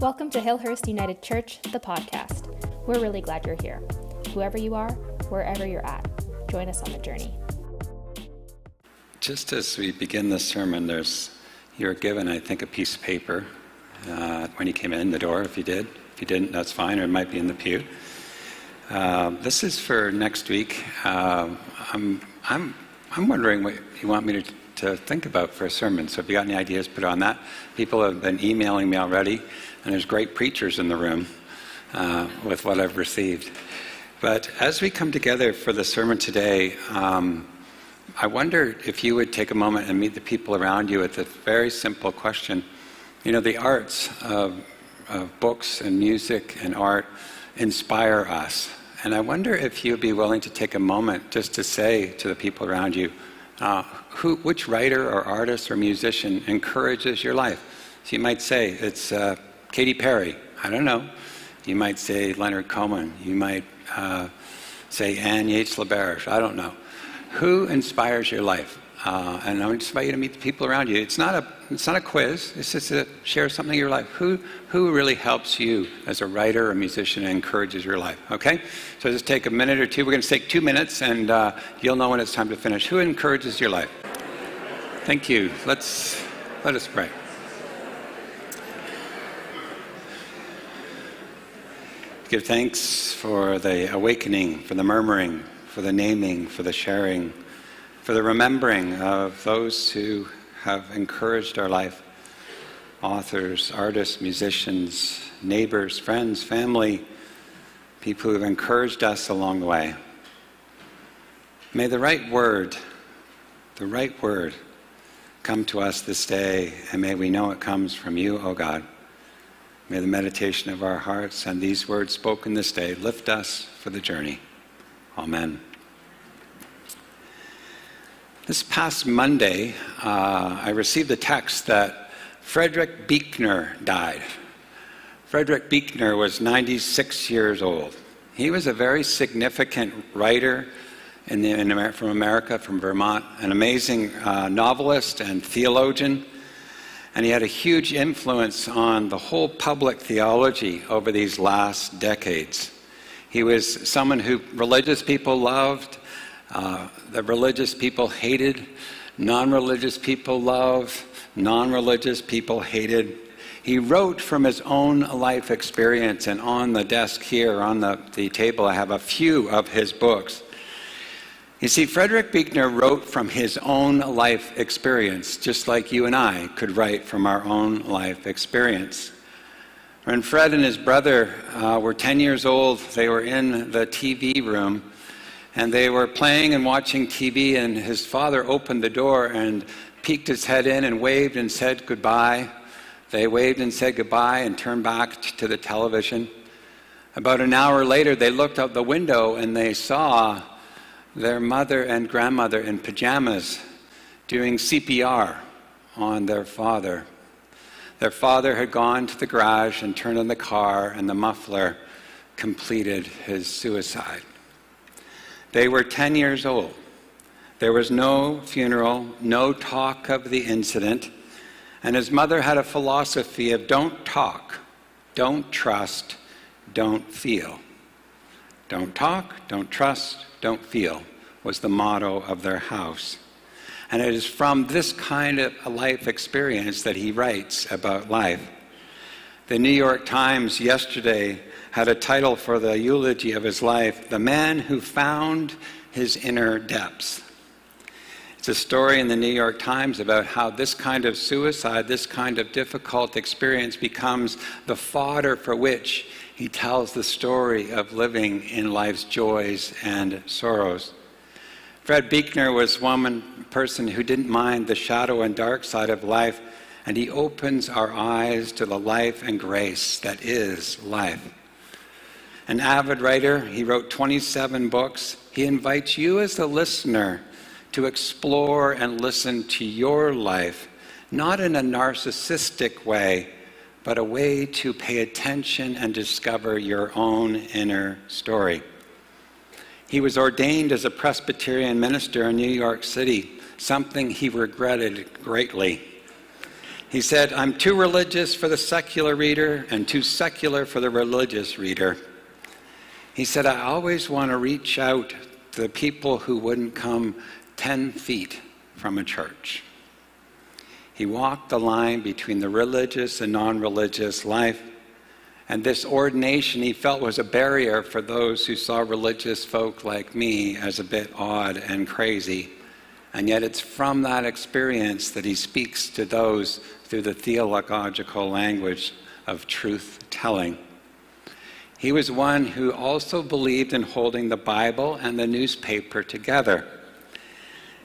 Welcome to Hillhurst United Church, the podcast. We're really glad you're here. Whoever you are, wherever you're at, join us on the journey. Just as we begin this sermon, there's you're given, I think, a piece of paper uh, when you came in the door. If you did, if you didn't, that's fine, or it might be in the pew. Uh, this is for next week. Uh, I'm, I'm, I'm wondering what you want me to, to think about for a sermon. So if you got any ideas, put on that. People have been emailing me already. And there's great preachers in the room uh, with what I've received. But as we come together for the sermon today, um, I wonder if you would take a moment and meet the people around you with a very simple question. You know, the arts of, of books and music and art inspire us. And I wonder if you'd be willing to take a moment just to say to the people around you, uh, who, which writer or artist or musician encourages your life? So you might say, it's uh, Katy Perry. I don't know. You might say Leonard Cohen. You might uh, say Anne Yates LaBerge. I don't know. Who inspires your life? Uh, and I just invite you to meet the people around you. It's not a, it's not a quiz. It's just to share something in your life. Who, who really helps you as a writer or musician and encourages your life? Okay? So just take a minute or two. We're going to take two minutes, and uh, you'll know when it's time to finish. Who encourages your life? Thank you. Let's let us pray. Give thanks for the awakening, for the murmuring, for the naming, for the sharing, for the remembering of those who have encouraged our life authors, artists, musicians, neighbors, friends, family, people who have encouraged us along the way. May the right word, the right word, come to us this day, and may we know it comes from you, O God. May the meditation of our hearts and these words spoken this day lift us for the journey. Amen. This past Monday, uh, I received a text that Frederick Buechner died. Frederick Buechner was 96 years old. He was a very significant writer in the, in from America, from Vermont, an amazing uh, novelist and theologian and he had a huge influence on the whole public theology over these last decades. He was someone who religious people loved, uh, the religious people hated, non religious people loved, non religious people hated. He wrote from his own life experience, and on the desk here, on the, the table, I have a few of his books. You see, Frederick Buechner wrote from his own life experience, just like you and I could write from our own life experience. When Fred and his brother uh, were 10 years old, they were in the TV room and they were playing and watching TV, and his father opened the door and peeked his head in and waved and said goodbye. They waved and said goodbye and turned back to the television. About an hour later, they looked out the window and they saw their mother and grandmother in pajamas doing CPR on their father. Their father had gone to the garage and turned on the car, and the muffler completed his suicide. They were 10 years old. There was no funeral, no talk of the incident, and his mother had a philosophy of don't talk, don't trust, don't feel. Don't talk, don't trust, don't feel was the motto of their house. And it is from this kind of life experience that he writes about life. The New York Times yesterday had a title for the eulogy of his life The Man Who Found His Inner Depths. It's a story in the New York Times about how this kind of suicide, this kind of difficult experience becomes the fodder for which he tells the story of living in life's joys and sorrows. Fred Buechner was one person who didn't mind the shadow and dark side of life, and he opens our eyes to the life and grace that is life. An avid writer, he wrote 27 books. He invites you as the listener to explore and listen to your life, not in a narcissistic way, but a way to pay attention and discover your own inner story. He was ordained as a Presbyterian minister in New York City, something he regretted greatly. He said, I'm too religious for the secular reader and too secular for the religious reader. He said, I always want to reach out to the people who wouldn't come 10 feet from a church. He walked the line between the religious and non religious life. And this ordination he felt was a barrier for those who saw religious folk like me as a bit odd and crazy. And yet it's from that experience that he speaks to those through the theological language of truth telling. He was one who also believed in holding the Bible and the newspaper together.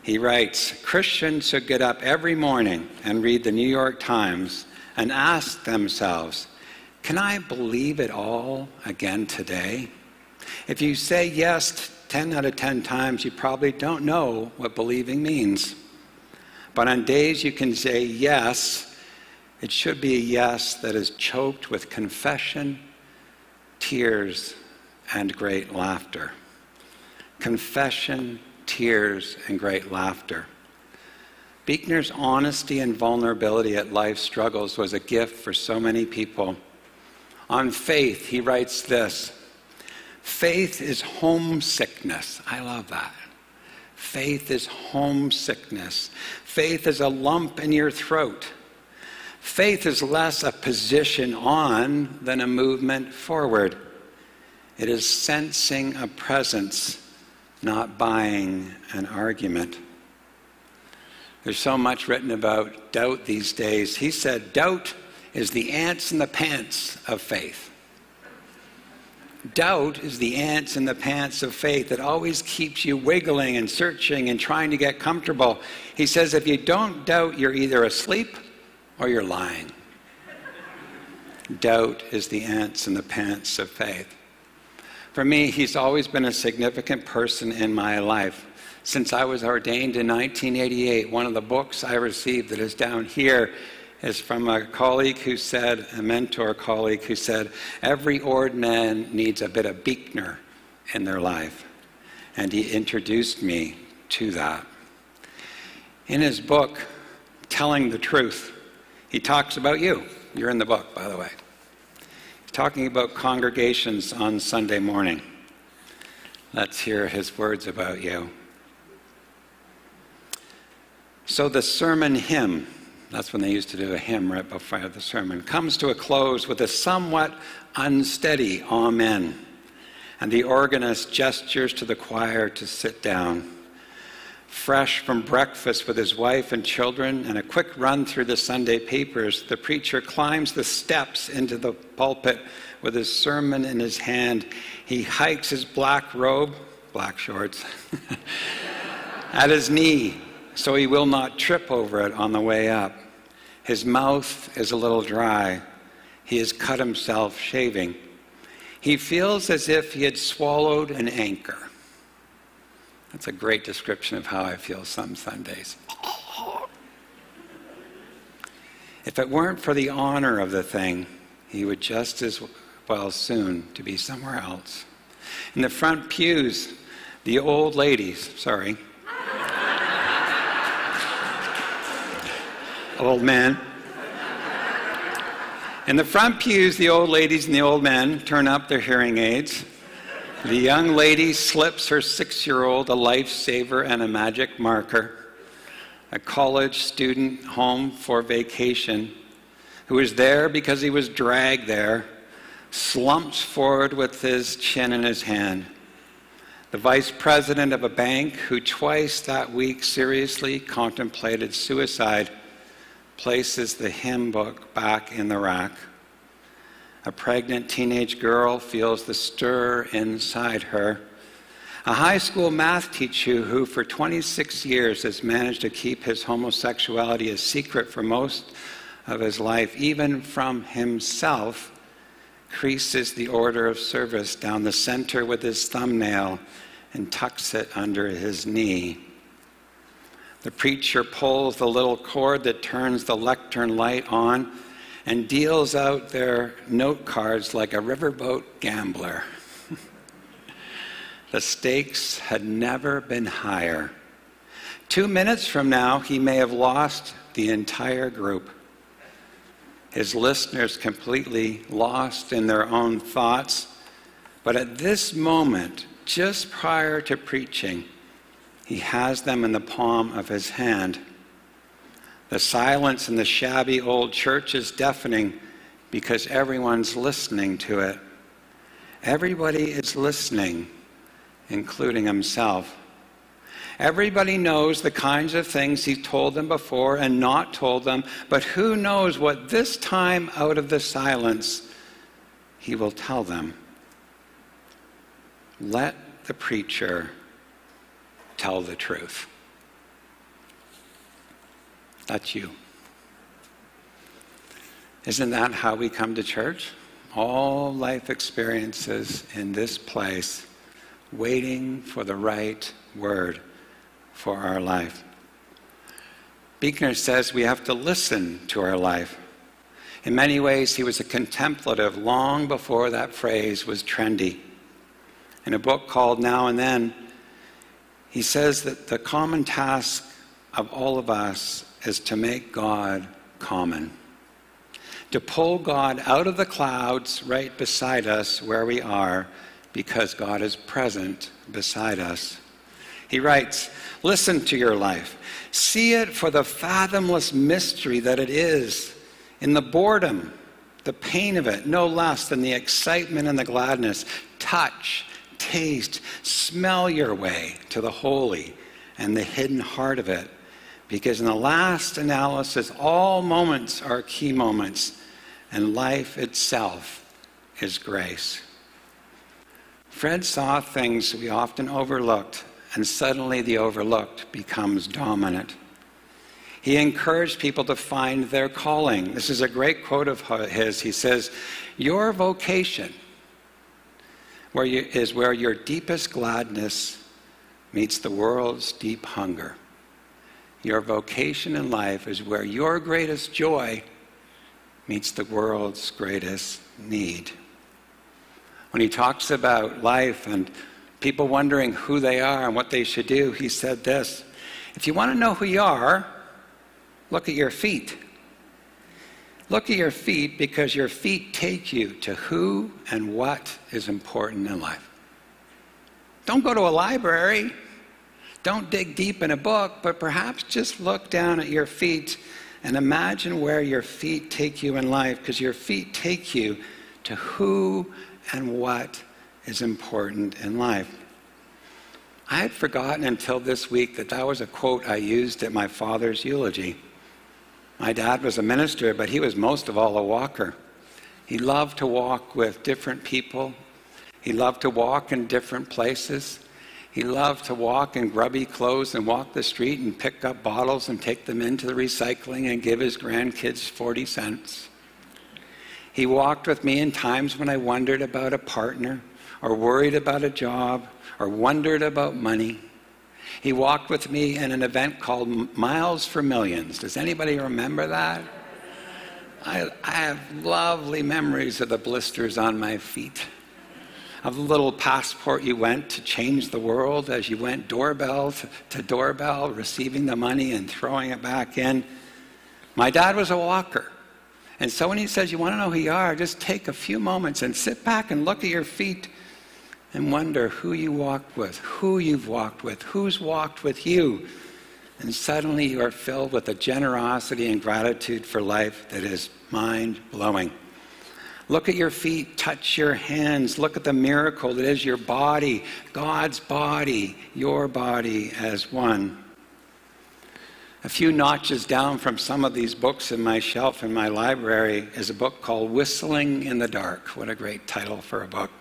He writes Christians should get up every morning and read the New York Times and ask themselves, Can I believe it all again today? If you say yes 10 out of 10 times, you probably don't know what believing means. But on days you can say yes, it should be a yes that is choked with confession, tears, and great laughter. Confession, tears, and great laughter. Buechner's honesty and vulnerability at life's struggles was a gift for so many people. On faith, he writes this Faith is homesickness. I love that. Faith is homesickness. Faith is a lump in your throat. Faith is less a position on than a movement forward. It is sensing a presence not buying an argument. There's so much written about doubt these days. He said, Doubt is the ants in the pants of faith. Doubt is the ants in the pants of faith that always keeps you wiggling and searching and trying to get comfortable. He says, if you don't doubt, you're either asleep or you're lying. doubt is the ants in the pants of faith. For me, he's always been a significant person in my life. Since I was ordained in 1988, one of the books I received that is down here is from a colleague who said, a mentor colleague who said, every ordinand needs a bit of Buechner in their life. And he introduced me to that. In his book, Telling the Truth, he talks about you. You're in the book, by the way talking about congregations on Sunday morning. Let's hear his words about you. So the sermon hymn, that's when they used to do a hymn right before the sermon, comes to a close with a somewhat unsteady Amen. And the organist gestures to the choir to sit down fresh from breakfast with his wife and children and a quick run through the Sunday papers, the preacher climbs the steps into the pulpit with his sermon in his hand. He hikes his black robe, black shorts, at his knee so he will not trip over it on the way up. His mouth is a little dry. He has cut himself shaving. He feels as if he had swallowed an anchor. That's a great description of how I feel some Sundays. If it weren't for the honor of the thing, he would just as well soon to be somewhere else. In the front pews, the old ladies, sorry, old men. In the front pews, the old ladies and the old men turn up their hearing aids the young lady slips her six year old a lifesaver and a magic marker. A college student home for vacation who is there because he was dragged there slumps forward with his chin in his hand. The vice president of a bank who twice that week seriously contemplated suicide places the hymn book back in the rack. A pregnant teenage girl feels the stir inside her. A high school math teacher who, for 26 years, has managed to keep his homosexuality a secret for most of his life, even from himself, creases the order of service down the center with his thumbnail and tucks it under his knee. The preacher pulls the little cord that turns the lectern light on and deals out their note cards like a riverboat gambler. the stakes had never been higher. Two minutes from now, he may have lost the entire group. his listeners completely lost in their own thoughts. But at this moment, just prior to preaching, he has them in the palm of his hand. The silence in the shabby old church is deafening because everyone's listening to it. Everybody is listening, including himself. Everybody knows the kinds of things he told them before and not told them, but who knows what this time out of the silence he will tell them. Let the preacher tell the truth. That's you. Isn't that how we come to church? All life experiences in this place, waiting for the right word for our life. Buechner says we have to listen to our life. In many ways, he was a contemplative long before that phrase was trendy. In a book called Now and Then, he says that the common task of all of us is to make God common. To pull God out of the clouds right beside us where we are because God is present beside us. He writes, Listen to your life. See it for the fathomless mystery that it is, in the boredom, the pain of it, no less than the excitement and the gladness. Touch, taste, smell your way to the holy and the hidden heart of it. Because in the last analysis, all moments are key moments, and life itself is grace. Fred saw things we often overlooked and suddenly the overlooked becomes dominant. He encouraged people to find their calling. This is a great quote of his. He says, Your vocation is where your deepest gladness meets the world's deep hunger. Your vocation in life is where your greatest joy meets the world's greatest need. When he talks about life and people wondering who they are and what they should do, he said this If you want to know who you are, look at your feet. Look at your feet because your feet take you to who and what is important in life. Don't go to a library. Don't dig deep in a book, but perhaps just look down at your feet and imagine where your feet take you in life because your feet take you to who and what is important in life. I had forgotten until this week that that was a quote I used at my father's eulogy. My dad was a minister, but he was most of all a walker. He loved to walk with different people. He loved to walk in different places. He loved to walk in grubby clothes and walk the street and pick up bottles and take them into the recycling and give his grandkids 40 cents. He walked with me in times when I wondered about a partner or worried about a job or wondered about money. He walked with me in an event called Miles for Millions. Does anybody remember that? I, I have lovely memories of the blisters on my feet, of the little passport you went to change the world as you went doorbell to, doorbell, receiving the money and throwing it back in. My dad was a walker. And so when he says, You want to know who you are, just take a few moments and sit back and look at your feet and wonder who you walked with, who you've walked with, who's walked with you. And suddenly you are filled with a generosity and gratitude for life that is mind blowing. Look at your feet, touch your hands, look at the miracle that is your body, God's body, your body as one. A few notches down from some of these books in my shelf in my library is a book called Whistling in the Dark. What a great title for a book.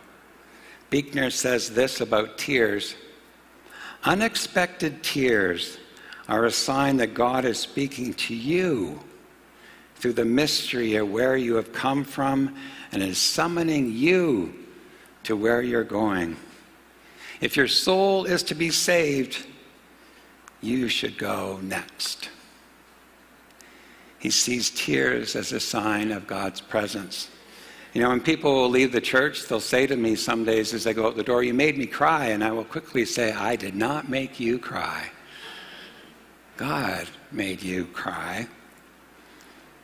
Buechner says this about tears Unexpected tears are a sign that God is speaking to you through the mystery of where you have come from and is summoning you to where you're going. If your soul is to be saved, you should go next. He sees tears as a sign of God's presence. You know, when people leave the church, they'll say to me some days as they go out the door, You made me cry. And I will quickly say, I did not make you cry. God made you cry.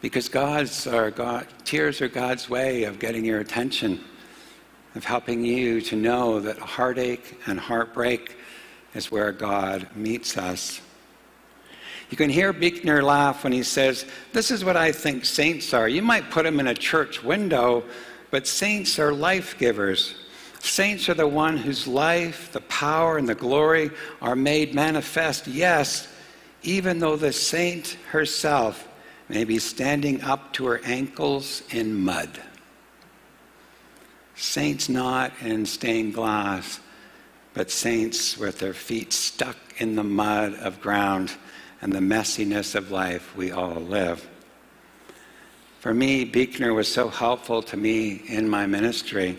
Because God's are God, tears are God's way of getting your attention, of helping you to know that heartache and heartbreak is where God meets us. You can hear Buechner laugh when he says, This is what I think saints are. You might put them in a church window, but saints are life givers. Saints are the one whose life, the power, and the glory are made manifest, yes, even though the saint herself may be standing up to her ankles in mud. Saints not in stained glass, but saints with their feet stuck in the mud of ground and the messiness of life we all live. For me, Buechner was so helpful to me in my ministry.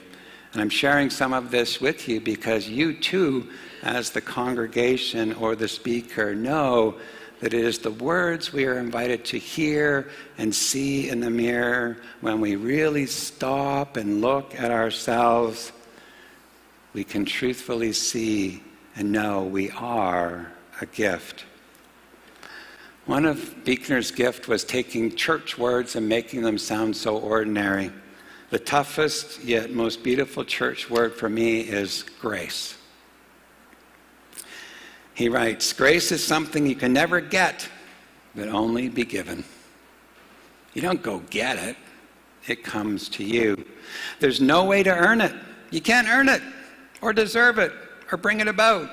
And I'm sharing some of this with you because you too, as the congregation or the speaker, know that it is the words we are invited to hear and see in the mirror when we really stop and look at ourselves. We can truthfully see and know we are a gift. One of Buechner's gift was taking church words and making them sound so ordinary. The toughest yet most beautiful church word for me is grace. He writes Grace is something you can never get, but only be given. You don't go get it, it comes to you. There's no way to earn it. You can't earn it, or deserve it, or bring it about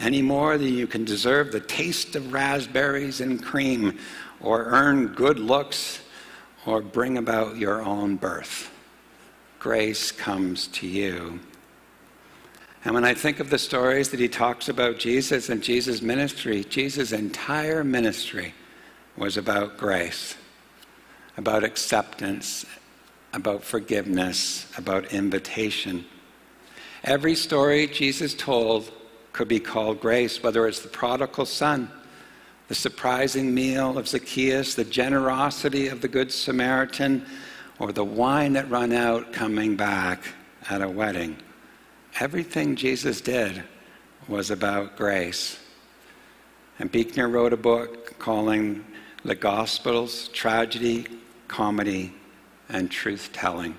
any more than you can deserve the taste of raspberries and cream, or earn good looks, or bring about your own birth. Grace comes to you. And when I think of the stories that he talks about Jesus and Jesus' ministry, Jesus' entire ministry was about grace, about acceptance, about forgiveness, about invitation. Every story Jesus told could be called grace, whether it's the prodigal son, the surprising meal of Zacchaeus, the generosity of the Good Samaritan, or the wine that ran out coming back at a wedding. Everything Jesus did was about grace. And Buechner wrote a book calling The Gospels Tragedy, Comedy, and Truth Telling.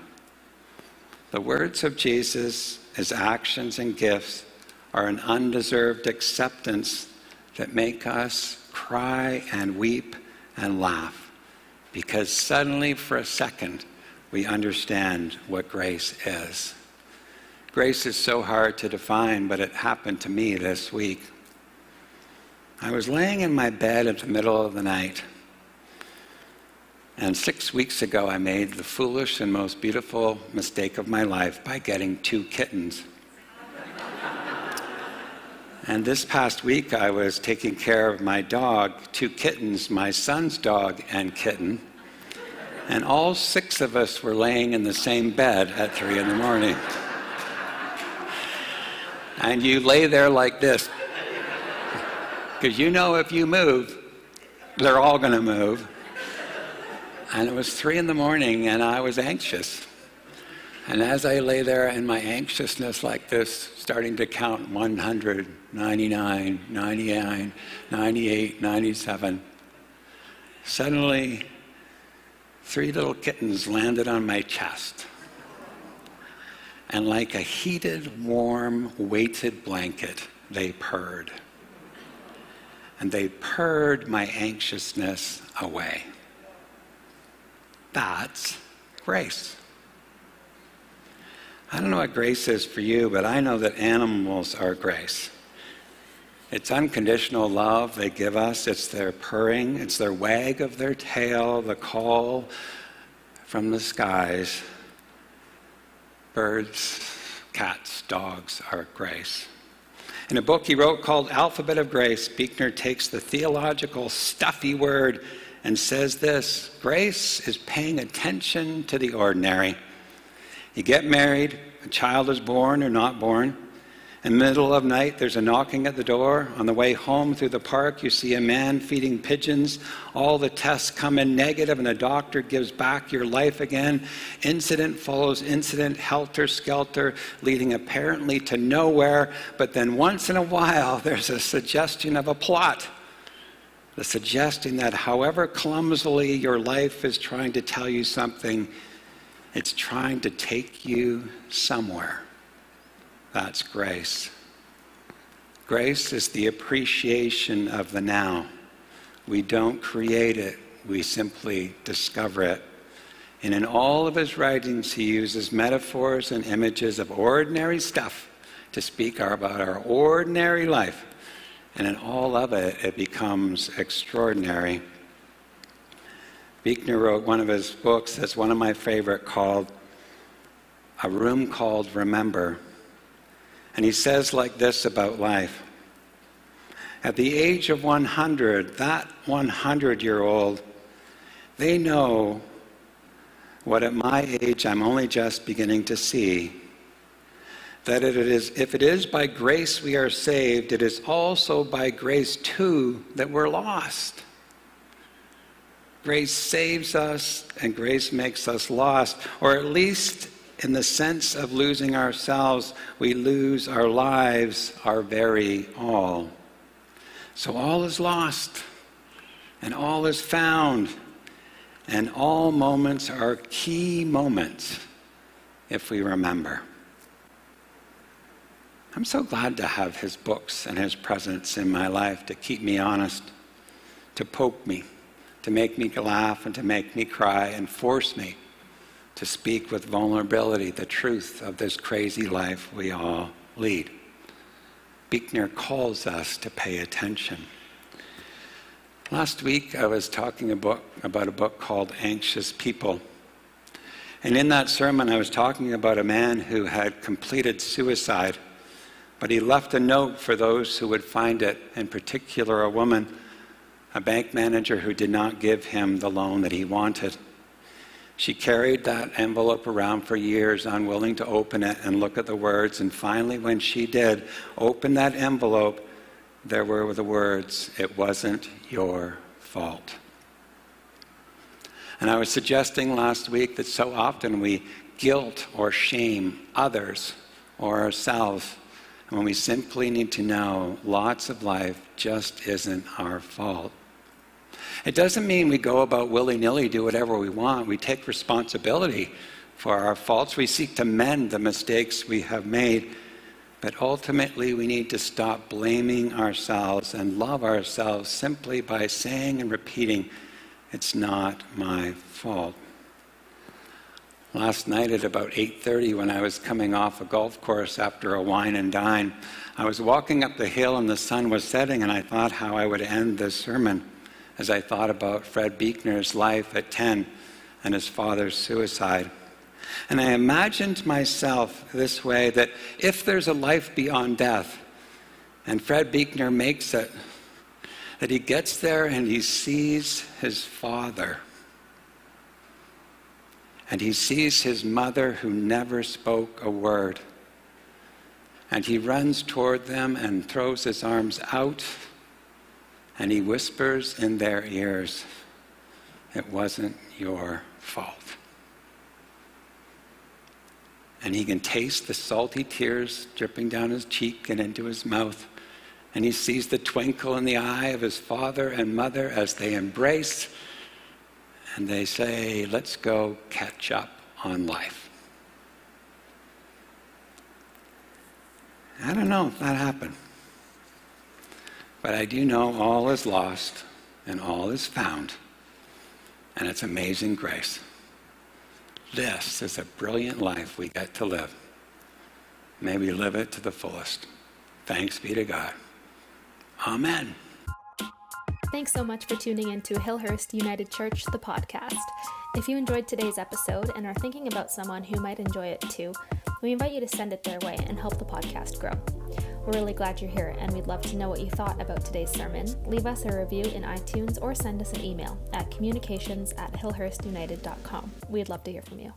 The words of Jesus, his actions and gifts, are an undeserved acceptance that make us cry and weep and laugh because suddenly, for a second, we understand what grace is. Grace is so hard to define, but it happened to me this week. I was laying in my bed in the middle of the night. And six weeks ago, I made the foolish and most beautiful mistake of my life by getting two kittens. And this past week, I was taking care of my dog, two kittens, my son's dog and kitten. And all six of us were laying in the same bed at three in the morning. And you lay there like this. Because you know if you move, they're all going to move. And it was three in the morning, and I was anxious. And as I lay there in my anxiousness like this, starting to count 100, 99, 99, 98, 97, suddenly three little kittens landed on my chest. And like a heated, warm, weighted blanket, they purred. And they purred my anxiousness away. That's grace. I don't know what grace is for you, but I know that animals are grace. It's unconditional love they give us. It's their purring, it's their wag of their tail, the call from the skies. Birds, cats, dogs are grace. In a book he wrote called Alphabet of Grace, Buechner takes the theological stuffy word and says this Grace is paying attention to the ordinary. You get married, a child is born or not born. In the middle of night, there's a knocking at the door. On the way home through the park, you see a man feeding pigeons. All the tests come in negative, and the doctor gives back your life again. Incident follows incident, helter skelter, leading apparently to nowhere. But then once in a while, there's a suggestion of a plot. The suggesting that however clumsily your life is trying to tell you something, it's trying to take you somewhere. That's grace. Grace is the appreciation of the now. We don't create it, we simply discover it. And in all of his writings, he uses metaphors and images of ordinary stuff to speak about our ordinary life. And in all of it, it becomes extraordinary. Buechner wrote one of his books that's one of my favorite called A Room Called Remember. And he says like this about life At the age of 100, that 100 year old, they know what at my age I'm only just beginning to see that it is, if it is by grace we are saved, it is also by grace too that we're lost. Grace saves us and grace makes us lost, or at least in the sense of losing ourselves, we lose our lives, our very all. So all is lost and all is found, and all moments are key moments if we remember. I'm so glad to have his books and his presence in my life to keep me honest, to poke me, to make me laugh and to make me cry and force me to speak with vulnerability the truth of this crazy life we all lead. Buechner calls us to pay attention. Last week, I was talking a book, about a book called Anxious People. And in that sermon, I was talking about a man who had completed suicide but he left a note for those who would find it, in particular, a woman, a bank manager who did not give him the loan that he wanted. She carried that envelope around for years, unwilling to open it and look at the words. And finally, when she did open that envelope, there were the words, It wasn't your fault. And I was suggesting last week that so often we guilt or shame others or ourselves when we simply need to know lots of life just isn't our fault. It doesn't mean we go about willy nilly, do whatever we want. We take responsibility for our faults. We seek to mend the mistakes we have made. But ultimately, we need to stop blaming ourselves and love ourselves simply by saying and repeating, It's not my fault. Last night at about 8:30 when I was coming off a golf course after a wine and dine, I was walking up the hill and the sun was setting and I thought how I would end this sermon as I thought about Fred Buechner's life at 10 and his father's suicide. And I imagined myself this way that if there's a life beyond death, and Fred Buechner makes it, that he gets there and he sees his father and he sees his mother who never spoke a word. And he runs toward them and throws his arms out and he whispers in their ears, It wasn't your fault. And he can taste the salty tears dripping down his cheek and into his mouth. And he sees the twinkle in the eye of his father and mother as they embrace and they say, let's go catch up on life. I don't know if that happened. But I do know all is lost and all is found. And it's amazing grace. This is a brilliant life we get to live. May we live it to the fullest. Thanks be to God. Amen. Thanks so much for tuning in to Hillhurst United Church, the podcast. If you enjoyed today's episode and are thinking about someone who might enjoy it too, we invite you to send it their way and help the podcast grow. We're really glad you're here, and we'd love to know what you thought about today's sermon. Leave us a review in iTunes or send us an email at communications at hillhurstunited.com. We'd love to hear from you.